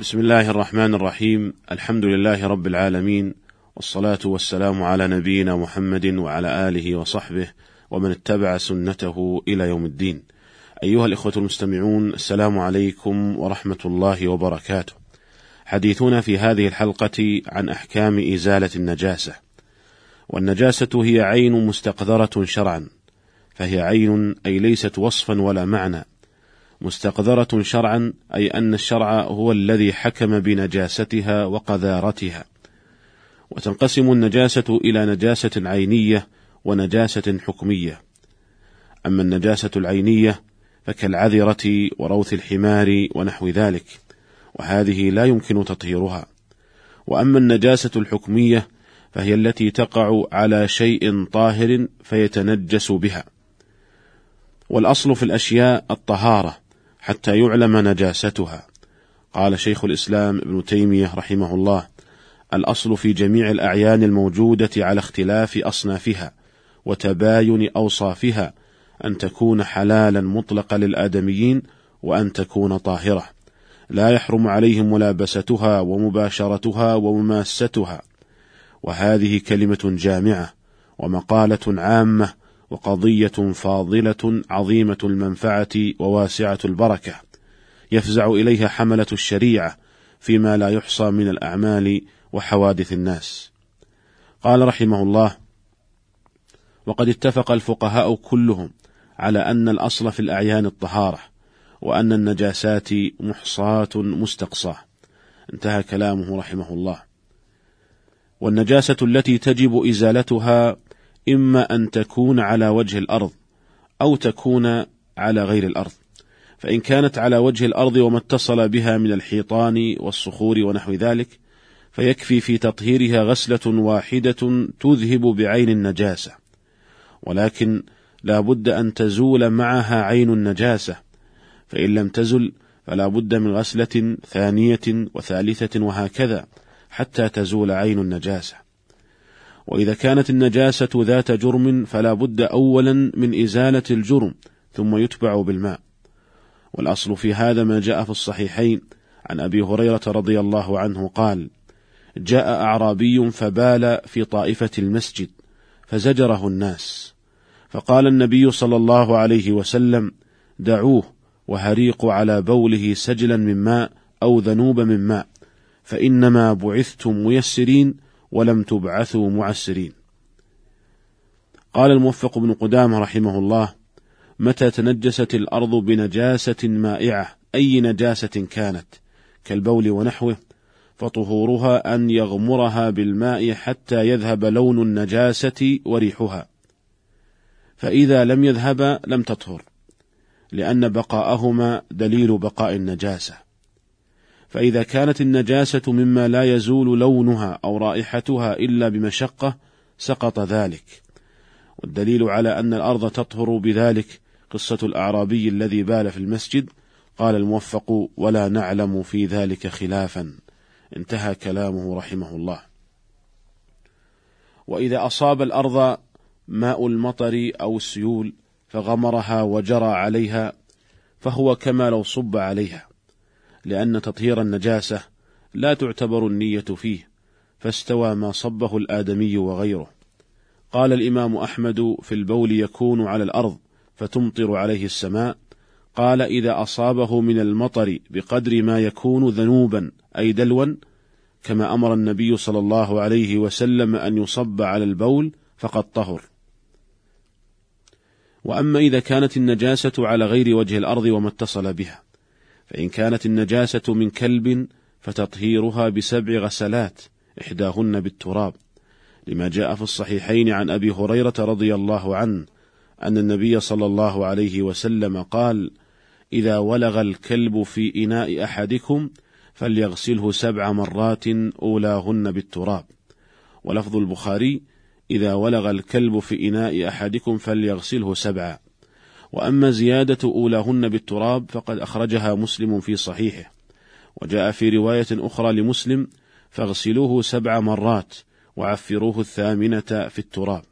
بسم الله الرحمن الرحيم. الحمد لله رب العالمين والصلاة والسلام على نبينا محمد وعلى آله وصحبه ومن اتبع سنته إلى يوم الدين. أيها الإخوة المستمعون السلام عليكم ورحمة الله وبركاته. حديثنا في هذه الحلقة عن أحكام إزالة النجاسة. والنجاسة هي عين مستقذرة شرعا فهي عين أي ليست وصفا ولا معنى مستقذرة شرعا أي أن الشرع هو الذي حكم بنجاستها وقذارتها. وتنقسم النجاسة إلى نجاسة عينية ونجاسة حكمية. أما النجاسة العينية فكالعذرة وروث الحمار ونحو ذلك وهذه لا يمكن تطهيرها. وأما النجاسة الحكمية فهي التي تقع على شيء طاهر فيتنجس بها. والأصل في الأشياء الطهارة حتى يعلم نجاستها. قال شيخ الإسلام ابن تيمية رحمه الله الأصل في جميع الأعيان الموجودة على اختلاف أصنافها وتباين أوصافها أن تكون حلالا مطلقة للآدميين وأن تكون طاهرة. لا يحرم عليهم ملابستها ومباشرتها ومماستها. وهذه كلمة جامعة ومقالة عامة وقضية فاضلة عظيمة المنفعة وواسعة البركة يفزع إليها حملة الشريعة فيما لا يحصى من الأعمال وحوادث الناس. قال رحمه الله: وقد اتفق الفقهاء كلهم على أن الأصل في الأعيان الطهارة، وأن النجاسات محصاة مستقصاة. انتهى كلامه رحمه الله. والنجاسة التي تجب إزالتها إما أن تكون على وجه الأرض أو تكون على غير الأرض. فإن كانت على وجه الأرض وما اتصل بها من الحيطان والصخور ونحو ذلك فيكفي في تطهيرها غسلة واحدة تذهب بعين النجاسة. ولكن لا بد أن تزول معها عين النجاسة فإن لم تزل فلا بد من غسلة ثانية وثالثة وهكذا حتى تزول عين النجاسة. وإذا كانت النجاسة ذات جرم فلا بد أولا من إزالة الجرم ثم يتبع بالماء. والأصل في هذا ما جاء في الصحيحين. عن أبي هريرة رضي الله عنه قال جاء أعرابي فبال في طائفة المسجد فزجره الناس. فقال النبي صلى الله عليه وسلم دعوه وهريقوا على بوله سجلا من ماء أو ذنوب من ماء فإنما بعثتم ميسرين ولم تبعثوا معسرين. قال الموفق بن قدامة رحمه الله متى تنجست الأرض بنجاسة مائعة؟ أي نجاسة كانت؟ كالبول ونحوه فطهورها أن يغمرها بالماء حتى يذهب لون النجاسة وريحها. فإذا لم يذهب لم تطهر لأن بقاءهما دليل بقاء النجاسة. فإذا كانت النجاسة مما لا يزول لونها أو رائحتها إلا بمشقة سقط ذلك. والدليل على أن الأرض تطهر بذلك قصة الأعرابي الذي بال في المسجد. قال الموفق ولا نعلم في ذلك خلافا. انتهى كلامه رحمه الله. وإذا أصاب الأرض ماء المطر أو السيول فغمرها وجرى عليها فهو كما لو صب عليها. لأن تطهير النجاسة لا تعتبر النية فيه فاستوى ما صبه الآدمي وغيره. قال الإمام أحمد في البول يكون على الأرض فتمطر عليه السماء. قال إذا أصابه من المطر بقدر ما يكون ذنوبا أي دلوا كما أمر النبي صلى الله عليه وسلم أن يصب على البول فقد طهر. وأما إذا كانت النجاسة على غير وجه الأرض وما اتصل بها. فإن كانت النجاسة من كلب فتطهيرها بسبع غسلات إحداهن بالتراب لما جاء في الصحيحين عن أبي هريرة رضي الله عنه أن النبي صلى الله عليه وسلم قال: إذا ولغ الكلب في إناء أحدكم فليغسله سبع مرات أولاهن بالتراب. ولفظ البخاري: إذا ولغ الكلب في إناء أحدكم فليغسله سبعا. وأما زيادة أولاهن بالتراب فقد أخرجها مسلم في صحيحه. وجاء في رواية أخرى لمسلم فاغسلوه سبع مرات وعفروه الثامنة في التراب.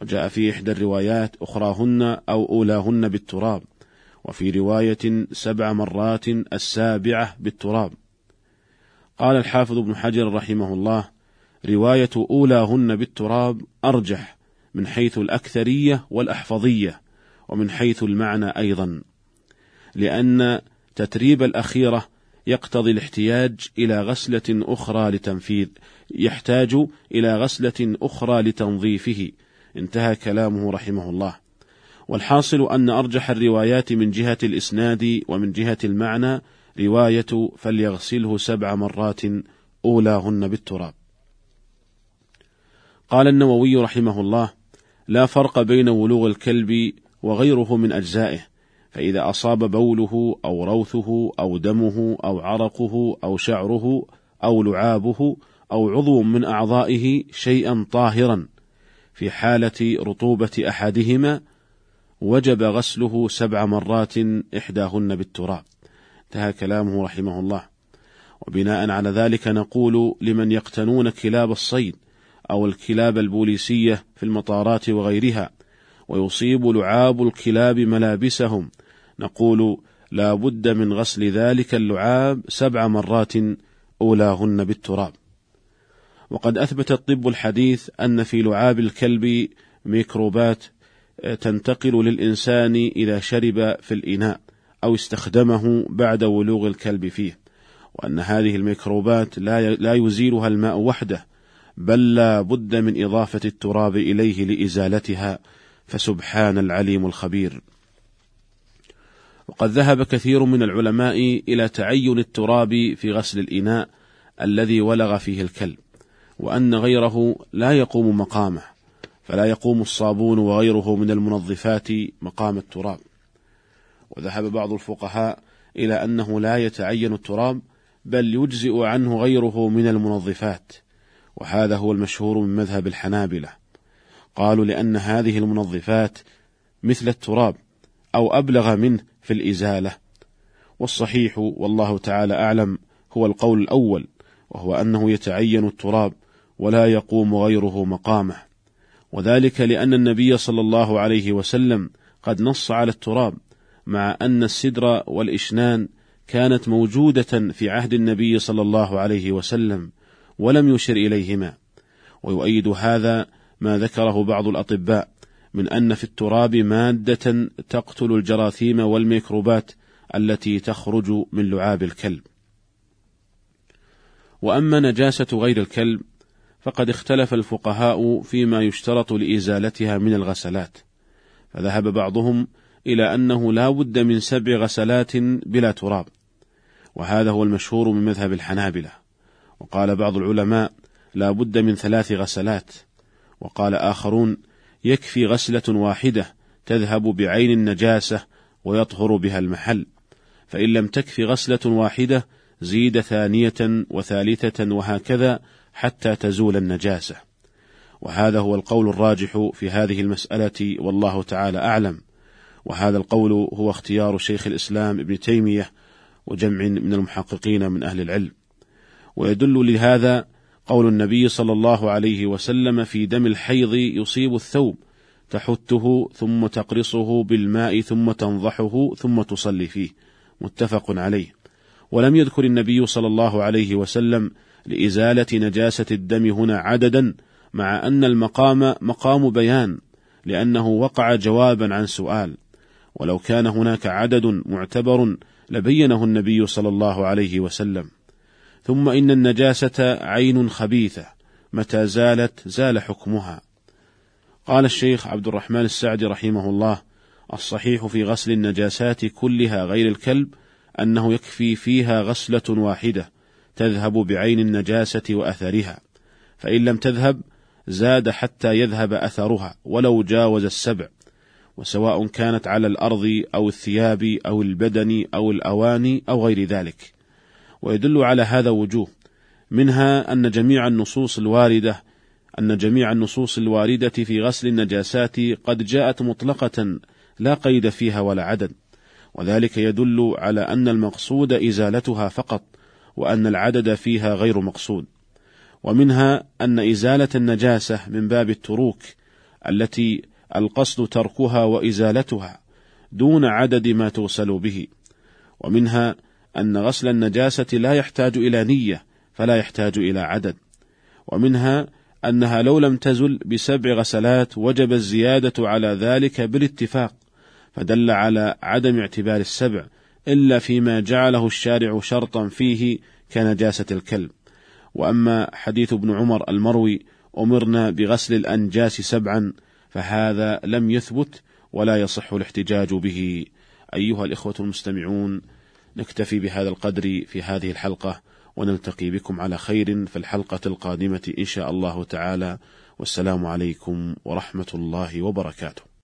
وجاء في إحدى الروايات أخراهن أو أولاهن بالتراب وفي رواية سبع مرات السابعة بالتراب. قال الحافظ ابن حجر رحمه الله رواية أولاهن بالتراب أرجح من حيث الأكثرية والأحفظية ومن حيث المعنى أيضا لأن تتريب الأخيرة يقتضي الاحتياج إلى غسلة أخرى لتنفيذ يحتاج إلى غسلة أخرى لتنظيفه. انتهى كلامه رحمه الله. والحاصل أن أرجح الروايات من جهة الإسناد ومن جهة المعنى رواية فليغسله سبع مرات أولاهن بالتراب. قال النووي رحمه الله لا فرق بين ولوغ الكلب وغيره من أجزائه فإذا أصاب بوله أو روثه أو دمه أو عرقه أو شعره أو لعابه أو عضو من أعضائه شيئا طاهرا في حالة رطوبة أحدهما وجب غسله سبع مرات إحداهن بالتراب. انتهى كلامه رحمه الله. وبناء على ذلك نقول لمن يقتنون كلاب الصيد أو الكلاب البوليسية في المطارات وغيرها ويصيب لعاب الكلاب ملابسهم. نقول لا بد من غسل ذلك اللعاب سبع مرات أولاهن بالتراب. وقد أثبت الطب الحديث أن في لعاب الكلب ميكروبات تنتقل للإنسان إذا شرب في الإناء أو استخدمه بعد ولوغ الكلب فيه. وأن هذه الميكروبات لا لا يزيلها الماء وحده بل لا بد من إضافة التراب إليه لإزالتها فسبحان العليم الخبير. وقد ذهب كثير من العلماء إلى تعين التراب في غسل الإناء الذي ولغ فيه الكلب وأن غيره لا يقوم مقامه فلا يقوم الصابون وغيره من المنظفات مقام التراب. وذهب بعض الفقهاء إلى أنه لا يتعين التراب بل يجزئ عنه غيره من المنظفات وهذا هو المشهور من مذهب الحنابلة. قالوا لأن هذه المنظفات مثل التراب أو أبلغ منه في الإزالة. والصحيح والله تعالى أعلم هو القول الأول وهو أنه يتعين التراب ولا يقوم غيره مقامه. وذلك لأن النبي صلى الله عليه وسلم قد نص على التراب مع أن السدر والإشنان كانت موجودة في عهد النبي صلى الله عليه وسلم ولم يشر إليهما. ويؤيد هذا ما ذكره بعض الأطباء من أن في التراب مادة تقتل الجراثيم والميكروبات التي تخرج من لعاب الكلب. وأما نجاسة غير الكلب فقد اختلف الفقهاء فيما يشترط لإزالتها من الغسلات، فذهب بعضهم إلى أنه لا بد من سبع غسلات بلا تراب، وهذا هو المشهور من مذهب الحنابلة، وقال بعض العلماء لا بد من ثلاث غسلات، وقال آخرون يكفي غسلة واحدة تذهب بعين النجاسة ويطهر بها المحل، فإن لم تكفي غسلة واحدة زيد ثانية وثالثة وهكذا حتى تزول النجاسة. وهذا هو القول الراجح في هذه المسألة والله تعالى أعلم. وهذا القول هو اختيار شيخ الإسلام ابن تيمية وجمع من المحققين من أهل العلم. ويدل لهذا قول النبي صلى الله عليه وسلم في دم الحيض يصيب الثوب تحته ثم تقرصه بالماء ثم تنضحه ثم تصلي فيه. متفق عليه. ولم يذكر النبي صلى الله عليه وسلم لإزالة نجاسة الدم هنا عددا مع أن المقام مقام بيان لأنه وقع جوابا عن سؤال. ولو كان هناك عدد معتبر لبينه النبي صلى الله عليه وسلم. ثم إن النجاسة عين خبيثة متى زالت زال حكمها. قال الشيخ عبد الرحمن السعدي رحمه الله الصحيح في غسل النجاسات كلها غير الكلب أنه يكفي فيها غسلة واحدة تذهب بعين النجاسة وأثرها فإن لم تذهب زاد حتى يذهب أثرها ولو جاوز السبع وسواء كانت على الأرض أو الثياب أو البدن أو الأواني أو غير ذلك. ويدل على هذا وجوه منها أن جميع النصوص الواردة أن جميع النصوص الواردة في غسل النجاسات قد جاءت مطلقة لا قيد فيها ولا عدد وذلك يدل على أن المقصود إزالتها فقط وأن العدد فيها غير مقصود ومنها أن إزالة النجاسة من باب التروك التي القصد تركها وإزالتها دون عدد ما توصل به ومنها أن غسل النجاسة لا يحتاج إلى نية فلا يحتاج إلى عدد. ومنها أنها لو لم تزل بسبع غسلات وجب الزيادة على ذلك بالاتفاق فدل على عدم اعتبار السبع إلا فيما جعله الشارع شرطا فيه كنجاسة الكلب. وأما حديث ابن عمر المروي أمرنا بغسل الأنجاس سبعا فهذا لم يثبت ولا يصح الاحتجاج به. أيها الإخوة المستمعون نكتفي بهذا القدر في هذه الحلقة ونلتقي بكم على خير في الحلقة القادمة إن شاء الله تعالى. والسلام عليكم ورحمة الله وبركاته.